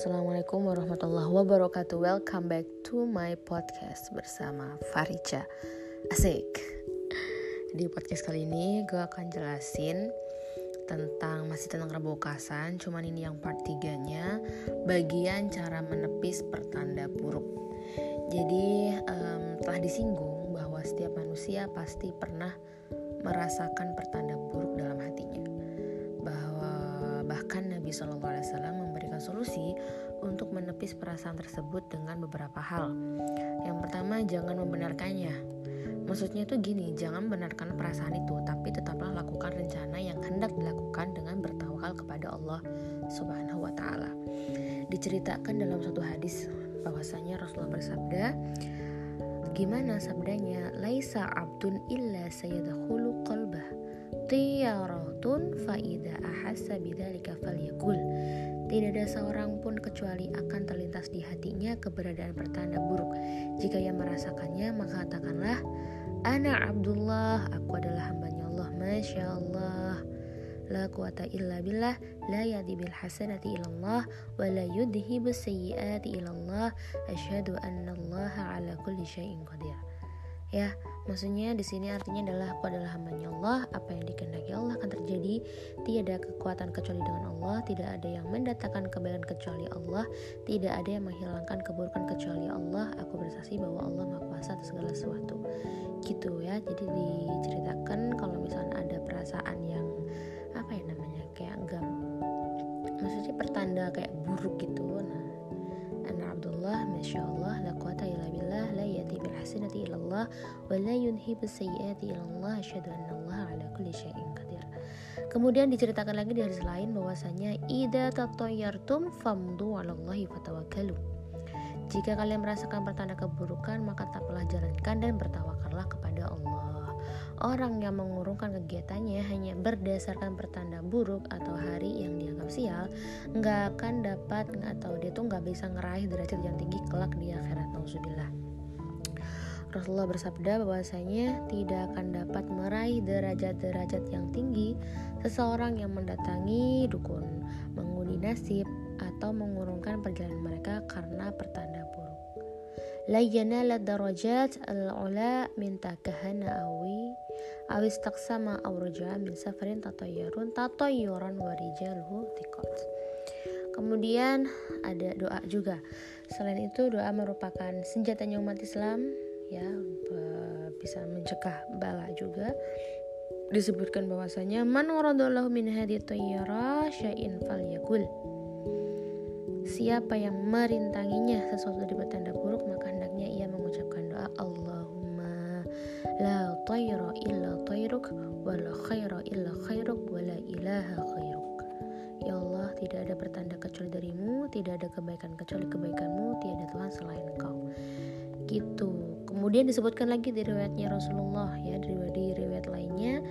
assalamualaikum warahmatullahi wabarakatuh. Welcome back to my podcast bersama Farica. Asik. Di podcast kali ini gue akan jelasin tentang masih tentang rebokasan, cuman ini yang part 3-nya, bagian cara menepis pertanda buruk. Jadi um, telah disinggung bahwa setiap manusia pasti pernah merasakan pertanda buruk dalam hatinya. Bahwa bahkan Nabi SAW solusi untuk menepis perasaan tersebut dengan beberapa hal. Yang pertama, jangan membenarkannya. Maksudnya itu gini, jangan benarkan perasaan itu, tapi tetaplah lakukan rencana yang hendak dilakukan dengan bertawakal kepada Allah Subhanahu wa taala. Diceritakan dalam satu hadis bahwasanya Rasulullah bersabda, gimana sabdanya? Laisa abdun illa sayadkhulu qalbah tiyaratun faida ahassa bidzalika falyakul tidak ada seorang pun kecuali akan terlintas di hatinya keberadaan pertanda buruk. Jika ia merasakannya, maka katakanlah, Ana Abdullah, aku adalah hambanya Allah, Masya Allah. La quwata illa billah, la yadi bil hasanati ilallah, wa la yudhibu sayyiati ilallah, asyhadu anna Allah ala kulli syai'in qadir. Ya, Maksudnya di sini artinya adalah aku adalah hambanya Allah, apa yang dikehendaki Allah akan terjadi. Tiada kekuatan kecuali dengan Allah, tidak ada yang mendatangkan kebaikan kecuali Allah, tidak ada yang menghilangkan keburukan kecuali Allah. Aku bersaksi bahwa Allah Maha Kuasa atas segala sesuatu. Gitu ya. Jadi diceritakan kalau misalnya ada perasaan yang apa ya namanya kayak enggak maksudnya pertanda kayak buruk gitu. Nah, Ana Abdullah, Masya Allah, hasanati ilallah wa la yunhibu sayyiati ilallah asyhadu anna Allah ala kulli syai'in qadir. Kemudian diceritakan lagi di hadis lain bahwasanya idza tatayyartum famdu 'alallahi fatawakkalu. Jika kalian merasakan pertanda keburukan, maka tetaplah jalankan dan bertawakallah kepada Allah. Orang yang mengurungkan kegiatannya hanya berdasarkan pertanda buruk atau hari yang dianggap sial, nggak akan dapat atau dia tuh nggak bisa ngeraih derajat yang tinggi kelak di akhirat. Nauzubillah. Rasulullah bersabda bahwasanya tidak akan dapat meraih derajat-derajat yang tinggi seseorang yang mendatangi dukun, mengundi nasib, atau mengurungkan perjalanan mereka karena pertanda buruk. La darajat al-ula min takahana awi awis taksama aw min safarin tatayyarun tatayyuran warijaluhu thiqat. Kemudian ada doa juga. Selain itu doa merupakan senjatanya umat Islam ya bisa mencegah bala juga. Disebutkan bahwasanya man waradallahu min hadi syai'in falyakul. Siapa yang merintanginya sesuatu dari petanda buruk maka hendaknya ia mengucapkan doa Allahumma la tayra illa tayruk wa la khaira illa khairuk wa la ilaha khairuk. Ya Allah, tidak ada pertanda kecuali darimu, tidak ada kebaikan kecuali kebaikanmu, tiada Tuhan selain engkau. Gitu kemudian disebutkan lagi di riwayatnya Rasulullah ya di, di riwayat lainnya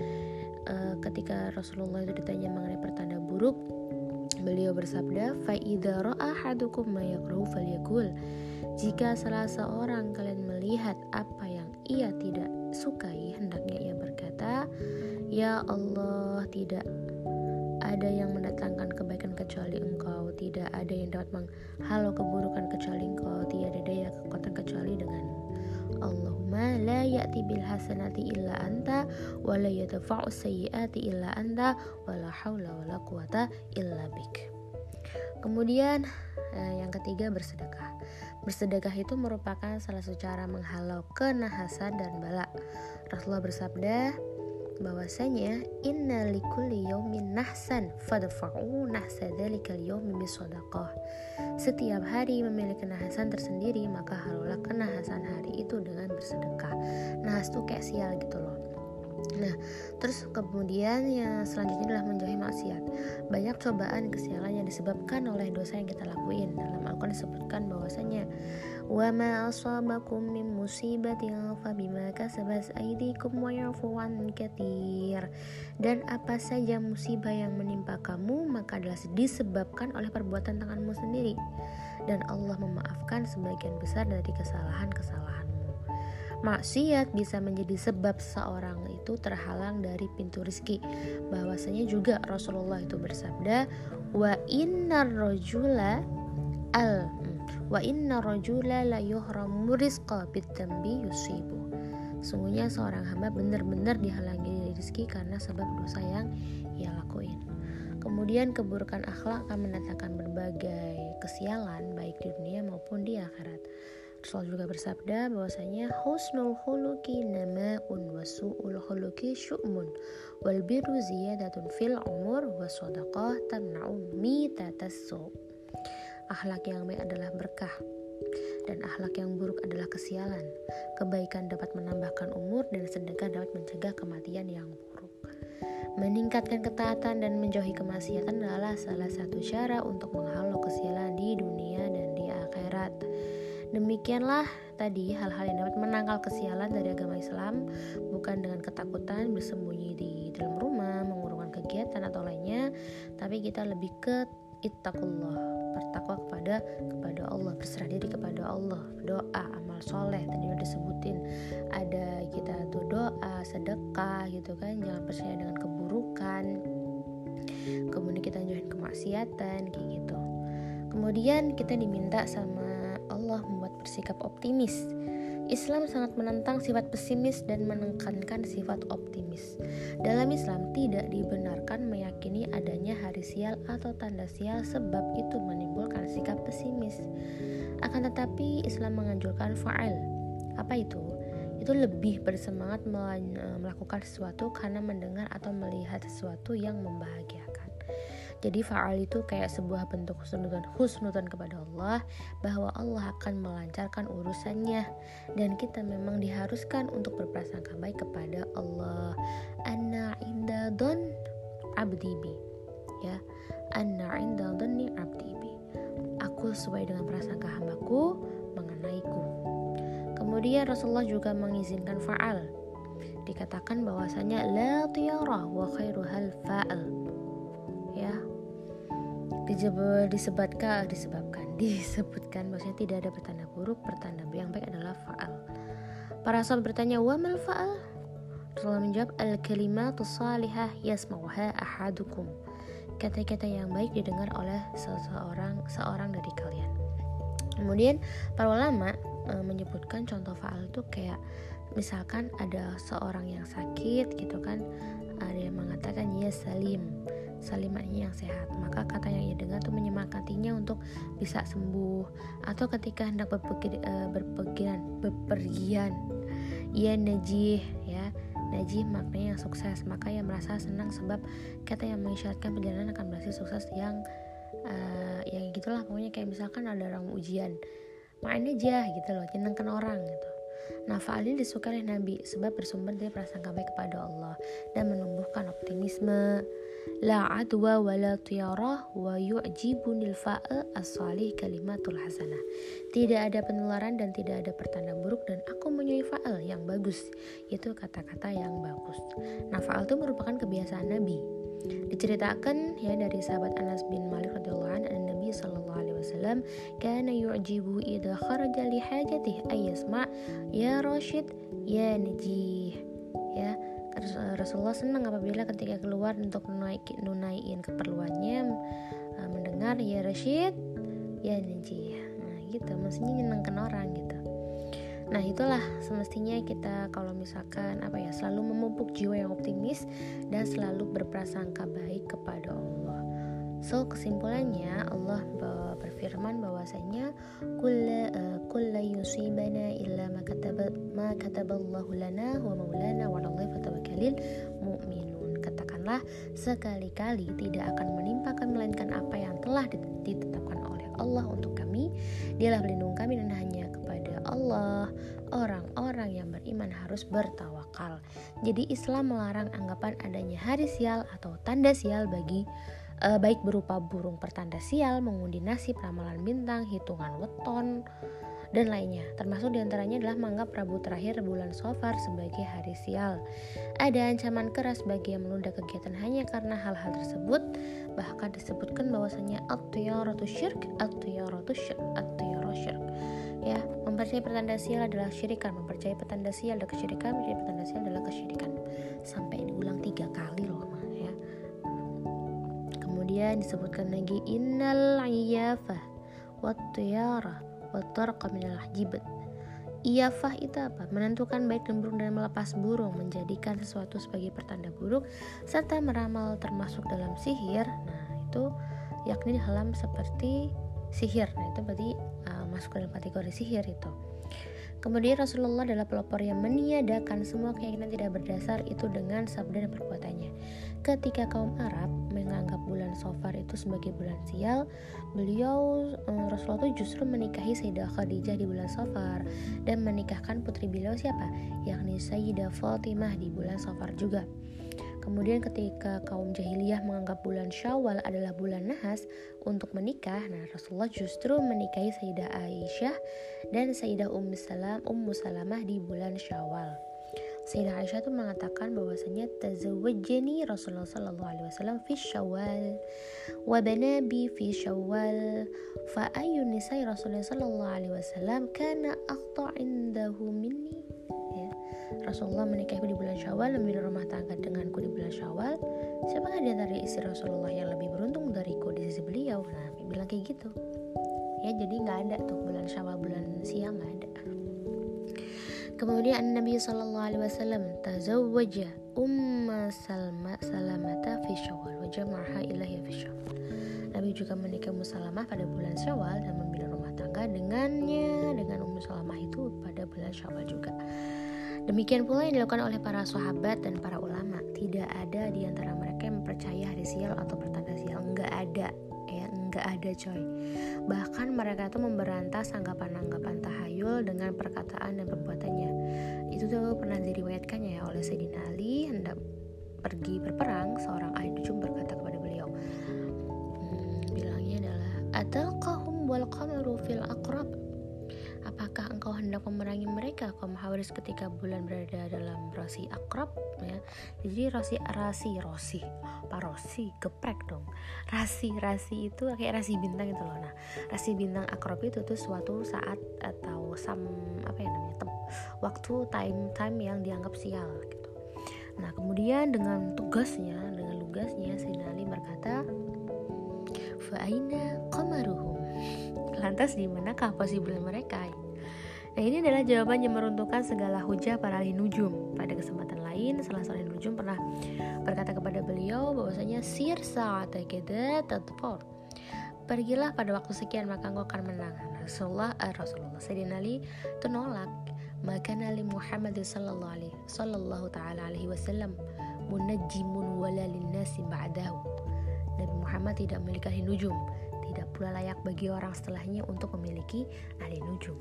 uh, ketika Rasulullah itu ditanya mengenai pertanda buruk beliau bersabda fa idza ra'a ahadukum ma yakrahu falyakul jika salah seorang kalian melihat apa yang ia tidak sukai hendaknya ia berkata ya Allah tidak ada yang mendatangkan kebaikan kecuali engkau. Tidak ada yang dapat menghalau keburukan kecuali engkau. Tiada daya kekuatan kecuali denganmu Allahumma la ya'ti bil hasanati illa anta wa la yadfa'u sayyiati illa anta wa la haula wa la quwata illa bik. Kemudian eh, yang ketiga bersedekah. Bersedekah itu merupakan salah satu cara menghalau kenahasan dan bala. Rasulullah bersabda, bahwasanya inna likulli nahsan fadfa'u nahsa dzalikal bisadaqah. Setiap hari memiliki kenahasan tersendiri, maka harulah kenahasan hari itu dengan bersedekah. Nahas tuh kayak sial gitu loh. Nah, terus kemudian yang selanjutnya adalah menjauhi maksiat. Banyak cobaan kesialan yang disebabkan oleh dosa yang kita lakuin. Dalam Al-Quran disebutkan bahwasanya wa ma asabakum min musibatin fabima kasabat aydikum wa yafu an. Dan apa saja musibah yang menimpa kamu maka adalah disebabkan oleh perbuatan tanganmu sendiri. Dan Allah memaafkan sebagian besar dari kesalahan-kesalahan maksiat bisa menjadi sebab seorang itu terhalang dari pintu rizki. Bahwasanya juga Rasulullah itu bersabda wa innar rojula al wa inna rajula la yuhramu rizqa bitambi yusibu. Sungguhnya seorang hamba benar-benar dihalangi dari rezeki karena sebab dosa yang ia lakuin. Kemudian keburukan akhlak akan mendatangkan berbagai kesialan baik di dunia maupun di akhirat Rasul juga bersabda bahwasanya husnul khuluqi nama'un wa su'ul khuluqi syu'mun wal birru ziyadatun fil umur wa sadaqah tamna'u mitatassu. Akhlak yang baik adalah berkah dan akhlak yang buruk adalah kesialan. Kebaikan dapat menambahkan umur dan sedekah dapat mencegah kematian yang buruk. Meningkatkan ketaatan dan menjauhi kemaksiatan adalah salah satu cara untuk menghalau kesialan di dunia dan di akhirat. Demikianlah tadi hal-hal yang dapat menangkal kesialan dari agama Islam bukan dengan ketakutan bersembunyi di dalam rumah, mengurungkan kegiatan atau lainnya, tapi kita lebih ke ittaqullah, bertakwa kepada kepada Allah, berserah diri kepada Allah, doa, amal soleh tadi udah disebutin ada kita tuh doa, sedekah gitu kan, jangan percaya dengan keburukan. Kemudian kita jauhin kemaksiatan kayak gitu. Kemudian kita diminta sama Allah bersikap optimis. Islam sangat menentang sifat pesimis dan menekankan sifat optimis. Dalam Islam tidak dibenarkan meyakini adanya hari sial atau tanda sial sebab itu menimbulkan sikap pesimis. Akan tetapi Islam menganjurkan fa'al. Apa itu? Itu lebih bersemangat melakukan sesuatu karena mendengar atau melihat sesuatu yang membahagiakan. Jadi fa'al itu kayak sebuah bentuk husnudan husnudan kepada Allah bahwa Allah akan melancarkan urusannya dan kita memang diharuskan untuk berprasangka baik kepada Allah. Anna inda don abdi bi. Ya. Anna inda donni abdi bi. Aku sesuai dengan prasangka hambaku mengenaiku. Kemudian Rasulullah juga mengizinkan fa'al. Dikatakan bahwasanya la tiyarah wa khairuhal fa'al disebutkan disebabkan disebutkan. Maksudnya tidak ada pertanda buruk pertanda yang baik adalah faal. Para sahabat bertanya wa mal faal? Rasulullah menjawab al kalimatu salihah yasma'uha ahadukum. Kata-kata yang baik didengar oleh seseorang seorang dari kalian. Kemudian para ulama e, menyebutkan contoh faal itu kayak misalkan ada seorang yang sakit gitu kan ada yang mengatakan ya salim salimatnya yang sehat. Maka kata yang ia dengar itu menyemangatinya untuk bisa sembuh. Atau ketika hendak berpergian, uh, berpergian bepergian ia najih ya. Najih maknanya yang sukses. Maka ia merasa senang sebab kata yang mengisyaratkan perjalanan akan berhasil sukses yang uh, yang gitulah. Pokoknya kayak misalkan ada orang ujian. Main aja gitu loh nyenengkan orang gitu. Nah, fa'al disukai oleh Nabi sebab bersumber dari prasangka baik kepada Allah dan menumbuhkan optimisme, la adwa wa la tiyarah wa yu'jibunil fa'a as-salih kalimatul hasanah. Tidak ada penularan dan tidak ada pertanda buruk dan aku menyukai fa'al yang bagus, yaitu kata-kata yang bagus. Nah, fa'al itu merupakan kebiasaan Nabi. Diceritakan ya dari sahabat Anas bin Malik radhiyallahu anhu Nabi sallallahu alaihi wasallam kana yu'jibu idza kharaja li hajatihi ayasma ya Rashid ya Najih ya Rasulullah senang apabila ketika keluar untuk nunaikin keperluannya uh, mendengar ya Rashid ya Najih nah gitu. Maksudnya nyenengkan orang gitu. Nah itulah semestinya kita kalau misalkan apa ya selalu memupuk jiwa yang optimis dan selalu berprasangka baik kepada Allah. So kesimpulannya Allah berfirman bahwasanya kulla uh, kulla yusibana illa ma kataba ma kataballahu lana wa maulana wa Fatawakkalil mu'minun. Katakanlah sekali-kali tidak akan menimpakan melainkan apa yang telah ditetapkan oleh Allah untuk kami. Dialah pelindung kami dan hanya kepada Allah orang-orang yang beriman harus bertawakal. Jadi Islam melarang anggapan adanya hari sial atau tanda sial bagi uh, baik berupa burung pertanda sial, mengundi nasib, ramalan bintang, hitungan weton, dan lainnya. Termasuk di antaranya adalah menganggap Rabu terakhir bulan Sofar sebagai hari sial. Ada ancaman keras bagi yang menunda kegiatan hanya karena hal-hal tersebut. Bahkan disebutkan bahwasanya at-tiyaratu syirk, at-tiyaratu syirk, at-tiyaratu syirk. Ya, mempercayai pertanda sial adalah syirikan, mempercayai pertanda sial adalah kesyirikan, mempercayai pertanda sial adalah kesyirikan. Sampai diulang tiga kali loh kemudian disebutkan lagi innal iyyafah wat-tiyara wat-tarqa minal jibat Iyafah itu apa? Menentukan baik dan buruk dan melepas burung, menjadikan sesuatu sebagai pertanda buruk, serta meramal termasuk dalam sihir. Nah, itu yakni dalam seperti sihir. Nah, itu berarti uh, masuk dalam kategori sihir itu. Kemudian Rasulullah adalah pelopor yang meniadakan semua keyakinan tidak berdasar itu dengan sabda dan perbuatannya. Ketika kaum Arab bulan Sofar itu sebagai bulan sial, beliau eh, Rasulullah itu justru menikahi Sayyidah Khadijah di bulan Sofar dan menikahkan putri beliau siapa? Yakni Sayyidah Fatimah di bulan Sofar juga. Kemudian ketika kaum jahiliyah menganggap bulan Syawal adalah bulan nahas untuk menikah, nah Rasulullah justru menikahi Sayyidah Aisyah dan Sayyidah Ummu Salam, Ummu Salamah di bulan Syawal. Sayyidah Aisyah itu mengatakan bahwasanya tazawwajani Rasulullah sallallahu alaihi wasallam fi Syawal wa banabi fi Syawal. Fa ayyu nisa'i Rasulullah sallallahu alaihi wasallam kana aqta indahu minni. Rasulullah menikahiku di bulan Syawal membina rumah tangga denganku di bulan Syawal. Siapakah di antara istri Rasulullah yang lebih beruntung dariku di sisi beliau? Nah bilang kayak gitu. Ya jadi nggak ada tuh bulan Syawal bulan siang ada kemudian Nabi Shallallahu Alaihi Wasallam tazawwaja Umma Salma Salamata fi Syawal wa jama'ha ilahi fi Syawal Nabi juga menikah Ummu Salamah pada bulan Syawal dan membina rumah tangga dengannya dengan Ummu Salamah itu pada bulan Syawal juga Demikian pula yang dilakukan oleh para sahabat dan para ulama. Tidak ada di antara mereka yang percaya hari sial atau pertanda sial. Enggak ada, enggak ada coy. Bahkan mereka itu memberantas anggapan-anggapan tahayul dengan perkataan dan perbuatannya. Itu tuh pernah diriwayatkannya ya oleh Sayyidina Ali hendak pergi berperang, seorang ahli nujum berkata kepada beliau, hmm, bilangnya adalah atalqahum wal qamaru fil engkau hendak memerangi mereka kaum Hawaris ketika bulan berada dalam rasi akrab ya. Jadi rasi rasi rosi, parosi geprek dong. Rasi rasi itu kayak rasi bintang itu loh. Nah, rasi bintang akrab itu tuh suatu saat atau sam apa ya namanya? Tem, waktu time time yang dianggap sial gitu. Nah, kemudian dengan tugasnya, dengan tugasnya Sinali berkata, "Fa'aina qamaruhum?" Lantas di manakah posisi bulan mereka? Nah ini adalah jawaban yang meruntuhkan segala hujah para ahli nujum. Pada kesempatan lain, salah seorang nujum pernah berkata kepada beliau bahwasanya sir saat tadfar. Pergilah pada waktu sekian maka engkau akan menang. Rasulullah, eh, Rasulullah Sayyidina Ali itu nolak. Maka Nabi Muhammad sallallahu alaihi sallallahu taala alaihi wasallam munajjimun wala linnasi ba'dahu. Nabi Muhammad tidak memiliki ahli nujum, tidak pula layak bagi orang setelahnya untuk memiliki ahli nujum.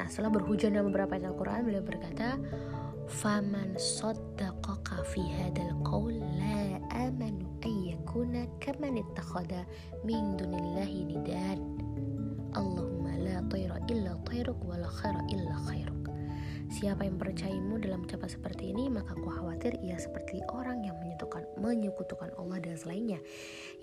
Nah, setelah berhujan dalam beberapa ayat Al-Quran, beliau berkata, "Faman saddaqaka fi hadzal qaul la amanu ay yakuna kaman ittakhadha min dunillahi nidan." Allahumma la tayra illa tayruk wa la khaira illa khairuk. Siapa yang percayamu dalam ucapan seperti ini, maka aku khawatir ia seperti orang yang menyekutukan, menyekutukan Allah dan selainnya.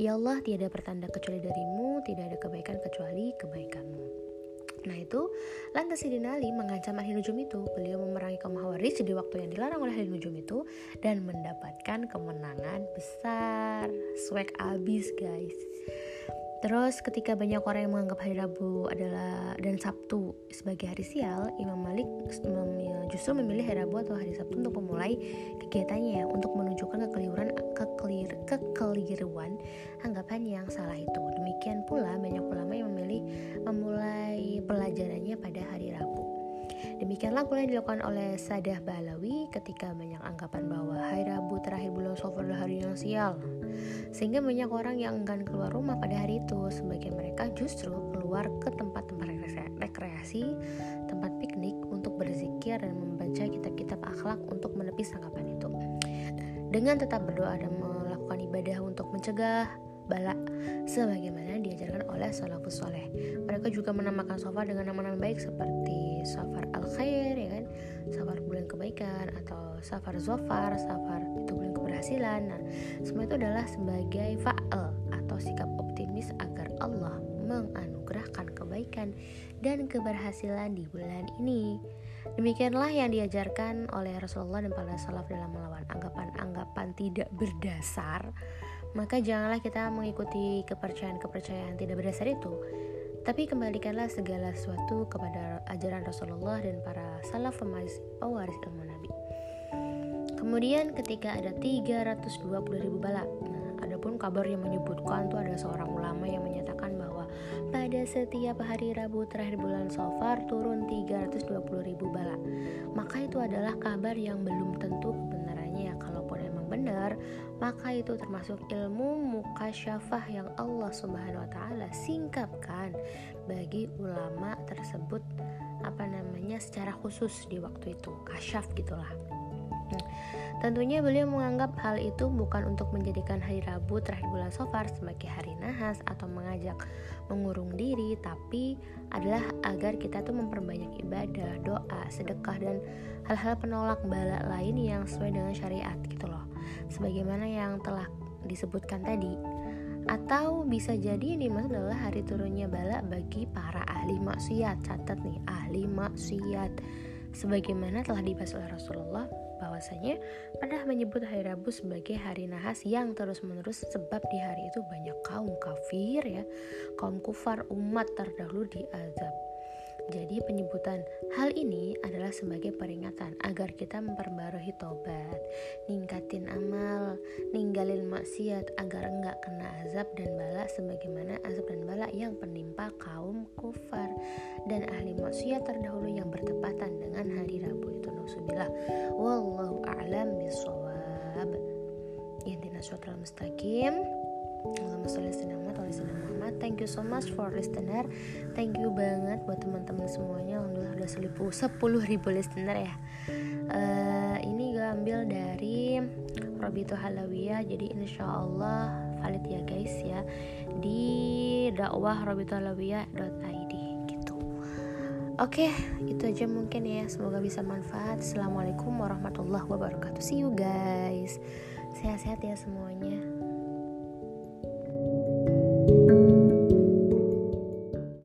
Ya Allah, tiada pertanda kecuali darimu, tidak ada kebaikan kecuali kebaikanmu. Nah itu lantas Sidin Ali mengancam ahli nujum itu. Beliau memerangi kaum Hawarij di waktu yang dilarang oleh ahli nujum itu Dan mendapatkan kemenangan besar. Swag abis guys. Terus ketika banyak orang yang menganggap hari Rabu adalah dan Sabtu sebagai hari sial, Imam Malik justru memilih hari Rabu atau hari Sabtu untuk memulai kegiatannya untuk menunjukkan kekeliruan kekelir, kekeliruan anggapan yang salah itu. Demikian pula banyak ulama yang memilih memulai pelajarannya pada hari Rabu. Demikianlah pula yang dilakukan oleh Sadah Balawi ketika banyak anggapan bahwa hari Rabu terakhir bulan Sofar adalah hari yang sial. Sehingga banyak orang yang enggan keluar rumah pada hari itu, sebagian mereka justru keluar ke tempat-tempat rekreasi, tempat piknik untuk berzikir dan membaca kitab-kitab akhlak untuk menepis anggapan itu. Dengan tetap berdoa dan melakukan ibadah untuk mencegah bala sebagaimana diajarkan oleh salafus soleh. Mereka juga menamakan safar dengan nama-nama baik seperti safar al khair ya kan, safar bulan kebaikan atau safar zofar, safar itu bulan keberhasilan. Nah, semua itu adalah sebagai faal atau sikap optimis agar Allah menganugerahkan kebaikan dan keberhasilan di bulan ini. Demikianlah yang diajarkan oleh Rasulullah dan para salaf dalam melawan anggapan-anggapan tidak berdasar maka janganlah kita mengikuti kepercayaan-kepercayaan tidak berdasar itu Tapi kembalikanlah segala sesuatu kepada ajaran Rasulullah dan para salaf pewaris, pewaris ilmu Nabi. Kemudian ketika ada 320 ribu bala Nah, adapun kabar yang menyebutkan tuh ada seorang ulama yang menyatakan bahwa pada setiap hari Rabu terakhir bulan Safar turun 320 ribu bala. Maka itu adalah kabar yang belum tentu benar, maka itu termasuk ilmu mukasyafah yang Allah Subhanahu wa taala singkapkan bagi ulama tersebut apa namanya secara khusus di waktu itu kasyaf gitulah Hmm. Tentunya beliau menganggap hal itu bukan untuk menjadikan hari Rabu terakhir bulan Safar sebagai hari nahas atau mengajak mengurung diri, tapi adalah agar kita tuh memperbanyak ibadah, doa, sedekah dan hal-hal penolak bala lain yang sesuai dengan syariat gitu loh sebagaimana yang telah disebutkan tadi. Atau bisa jadi ini dimaksud adalah hari turunnya bala bagi para ahli maksiat. Catat nih ahli maksiat. Sebagaimana telah dibahas oleh Rasulullah bahwasanya pernah menyebut hari Rabu sebagai hari nahas yang terus-menerus sebab di hari itu banyak kaum kafir ya. Kaum kufar umat terdahulu diazab jadi penyebutan hal ini adalah sebagai peringatan agar kita memperbarui tobat, ningkatin amal, ninggalin maksiat agar enggak kena azab dan bala sebagaimana azab dan bala yang penimpa kaum kufar dan ahli maksiat terdahulu yang bertepatan dengan hari Rabu itu nusubillah. Wallahu a'lam bishawab. Intinya suatu mustaqim. Allahumma sholli ala Muhammad. Thank you so much for listener. Thank you banget buat teman-teman semuanya. Alhamdulillah udah seribu sepuluh ribu listener ya. Uh, ini gue ambil dari Robito Halawiyah. Jadi insya Allah valid ya guys ya di dakwah robitohalawiyah.id gitu. Oke, itu aja mungkin ya. Semoga bisa manfaat. Assalamualaikum warahmatullahi wabarakatuh. See you guys. Sehat-sehat ya semuanya.